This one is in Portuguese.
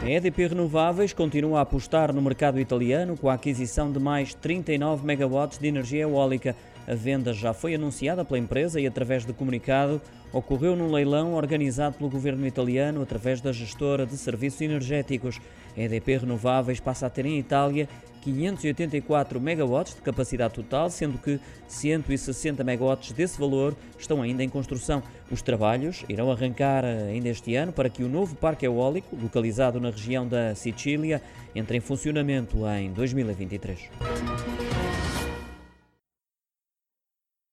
A EDP Renováveis continua a apostar no mercado italiano com a aquisição de mais 39 megawatts de energia eólica. A venda já foi anunciada pela empresa e, através de comunicado, ocorreu num leilão organizado pelo governo italiano através da gestora de serviços energéticos. A EDP Renováveis passa a ter em Itália 584 megawatts de capacidade total, sendo que 160 megawatts desse valor estão ainda em construção. Os trabalhos irão arrancar ainda este ano para que o novo parque eólico, localizado na região da Sicília, entre em funcionamento em 2023.